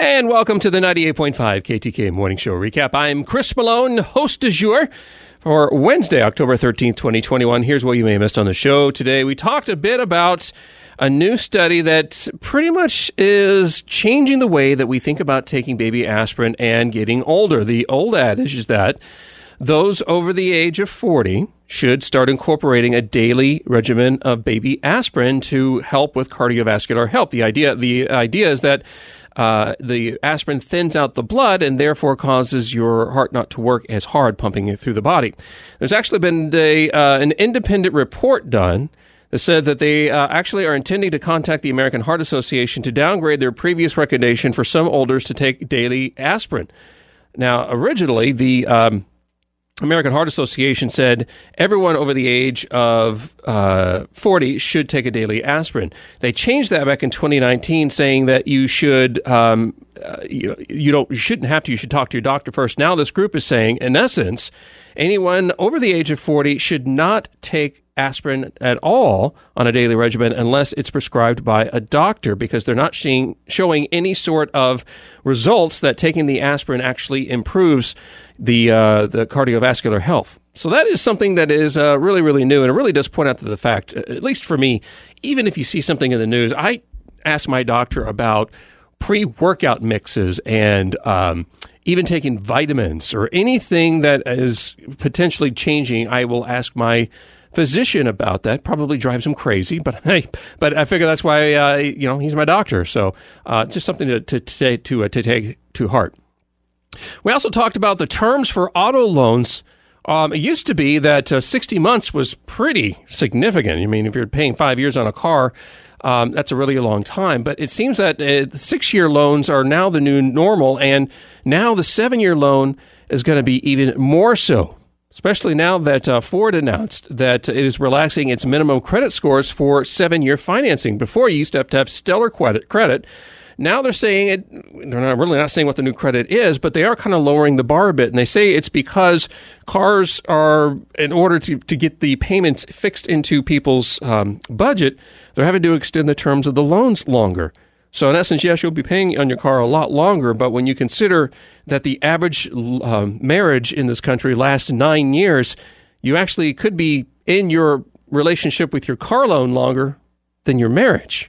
And welcome to the 98.5 KTK Morning Show Recap. I'm Chris Malone, host du jour for Wednesday, October 13th, 2021. Here's what you may have missed on the show today. We talked a bit about a new study that pretty much is changing the way that we think about taking baby aspirin and getting older. The old adage is that those over the age of 40 should start incorporating a daily regimen of baby aspirin to help with cardiovascular health. The idea, the idea is that uh, the aspirin thins out the blood and therefore causes your heart not to work as hard pumping it through the body. There's actually been a, uh, an independent report done that said that they uh, actually are intending to contact the American Heart Association to downgrade their previous recommendation for some olders to take daily aspirin. Now, originally, the um, American Heart Association said everyone over the age of uh, 40 should take a daily aspirin. They changed that back in 2019, saying that you should um, uh, you, you don't you shouldn't have to. You should talk to your doctor first. Now this group is saying, in essence, anyone over the age of 40 should not take aspirin at all on a daily regimen unless it's prescribed by a doctor because they're not seeing, showing any sort of results that taking the aspirin actually improves the uh, the cardiovascular health. So that is something that is uh, really really new, and it really does point out to the fact, at least for me, even if you see something in the news, I ask my doctor about pre workout mixes and um, even taking vitamins or anything that is potentially changing. I will ask my physician about that. Probably drives him crazy, but I, but I figure that's why uh, you know he's my doctor. So uh, just something to to to, to, uh, to take to heart. We also talked about the terms for auto loans. Um, it used to be that uh, 60 months was pretty significant. I mean, if you're paying five years on a car, um, that's a really long time. But it seems that uh, six year loans are now the new normal, and now the seven year loan is going to be even more so. Especially now that uh, Ford announced that it is relaxing its minimum credit scores for seven year financing. Before, you used to have to have stellar credit, credit now they're saying it, they're not really not saying what the new credit is, but they are kind of lowering the bar a bit. And they say it's because cars are, in order to, to get the payments fixed into people's um, budget, they're having to extend the terms of the loans longer. So in essence, yes, you'll be paying on your car a lot longer, but when you consider that the average um, marriage in this country lasts nine years, you actually could be in your relationship with your car loan longer than your marriage.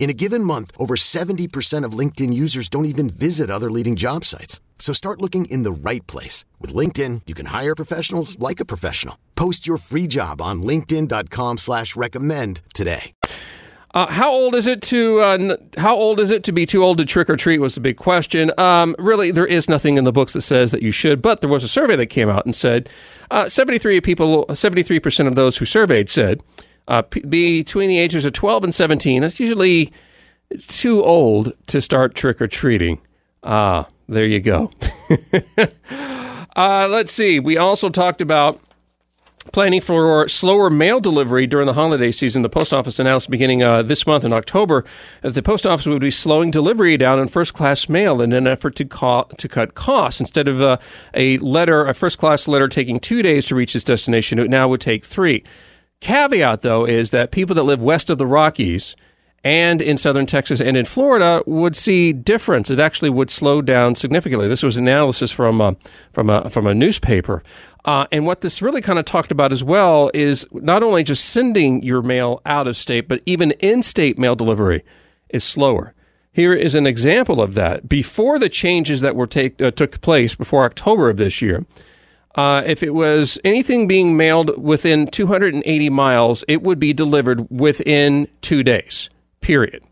In a given month, over 70% of LinkedIn users don't even visit other leading job sites. So start looking in the right place. With LinkedIn, you can hire professionals like a professional. Post your free job on linkedin.com slash recommend today. Uh, how old is it to uh, n- how old is it to be too old to trick or treat was the big question. Um, really, there is nothing in the books that says that you should, but there was a survey that came out and said uh, 73 people, 73 percent of those who surveyed said uh, p- between the ages of 12 and 17. That's usually too old to start trick or treating. Ah, there you go. uh, let's see. We also talked about planning for slower mail delivery during the holiday season. The post office announced beginning uh, this month in October that the post office would be slowing delivery down on first class mail in an effort to to cut costs. Instead of uh, a letter, a first class letter taking two days to reach its destination, it now would take three. Caveat though is that people that live west of the Rockies and in southern Texas and in Florida would see difference. It actually would slow down significantly. This was analysis from a, from a, from a newspaper. Uh, and what this really kind of talked about as well is not only just sending your mail out of state, but even in state mail delivery is slower. Here is an example of that. Before the changes that were take, uh, took place before October of this year, uh, if it was anything being mailed within 280 miles, it would be delivered within two days period.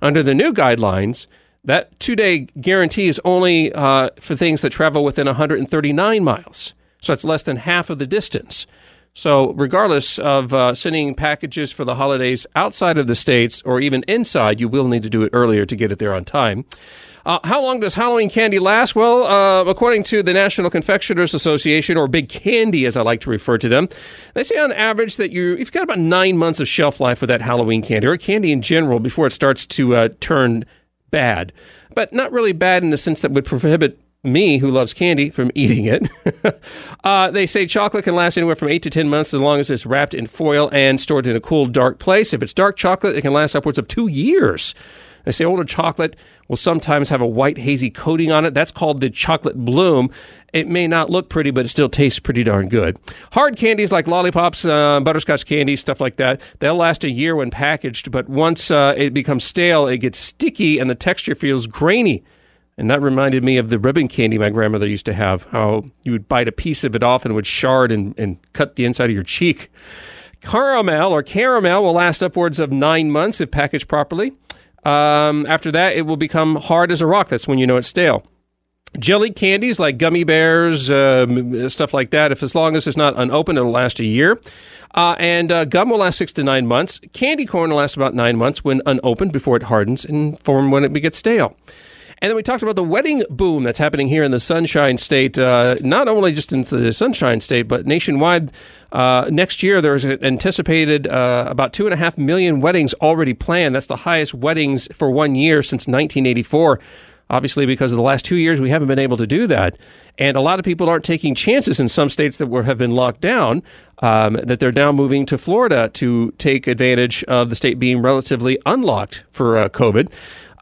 Under the new guidelines, that two day guarantee is only uh, for things that travel within 139 miles. So it's less than half of the distance. So, regardless of uh, sending packages for the holidays outside of the states or even inside, you will need to do it earlier to get it there on time. Uh, how long does Halloween candy last? Well, uh, according to the National Confectioners Association, or Big Candy as I like to refer to them, they say on average that you, you've got about nine months of shelf life with that Halloween candy, or candy in general, before it starts to uh, turn bad. But not really bad in the sense that would prohibit me, who loves candy, from eating it. uh, they say chocolate can last anywhere from eight to 10 months as long as it's wrapped in foil and stored in a cool, dark place. If it's dark chocolate, it can last upwards of two years. They say older chocolate will sometimes have a white hazy coating on it. That's called the chocolate bloom. It may not look pretty, but it still tastes pretty darn good. Hard candies like lollipops, uh, butterscotch candies, stuff like that, they'll last a year when packaged, but once uh, it becomes stale, it gets sticky and the texture feels grainy. And that reminded me of the ribbon candy my grandmother used to have, how you would bite a piece of it off and it would shard and, and cut the inside of your cheek. Caramel or caramel will last upwards of nine months if packaged properly. Um, after that, it will become hard as a rock. That's when you know it's stale. Jelly candies like gummy bears, uh, stuff like that. If as long as it's not unopened, it'll last a year. Uh, and uh, gum will last six to nine months. Candy corn will last about nine months when unopened before it hardens and form when it gets stale. And then we talked about the wedding boom that's happening here in the Sunshine State, uh, not only just in the Sunshine State, but nationwide. Uh, next year, there's an anticipated uh, about two and a half million weddings already planned. That's the highest weddings for one year since 1984. Obviously, because of the last two years, we haven't been able to do that. And a lot of people aren't taking chances in some states that were, have been locked down, um, that they're now moving to Florida to take advantage of the state being relatively unlocked for uh, COVID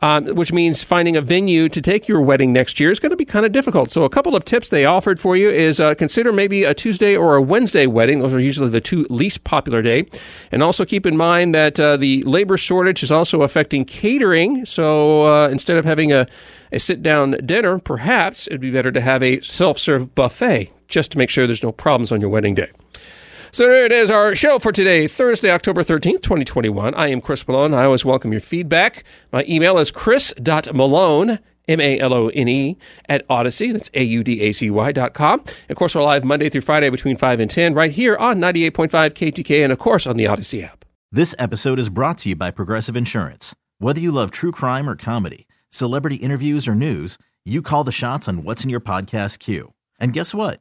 um, which means finding a venue to take your wedding next year is going to be kind of difficult. So, a couple of tips they offered for you is uh, consider maybe a Tuesday or a Wednesday wedding. Those are usually the two least popular day. And also keep in mind that uh, the labor shortage is also affecting catering. So, uh, instead of having a, a sit down dinner, perhaps it'd be better to have a self serve buffet just to make sure there's no problems on your wedding day. So there it is, our show for today, Thursday, October 13th, 2021. I am Chris Malone. I always welcome your feedback. My email is chris.malone, M-A-L-O-N-E, at Audacy. That's A-U-D-A-C-Y dot com. Of course, we're live Monday through Friday between 5 and 10 right here on 98.5 KTK and, of course, on the Audacy app. This episode is brought to you by Progressive Insurance. Whether you love true crime or comedy, celebrity interviews or news, you call the shots on what's in your podcast queue. And guess what?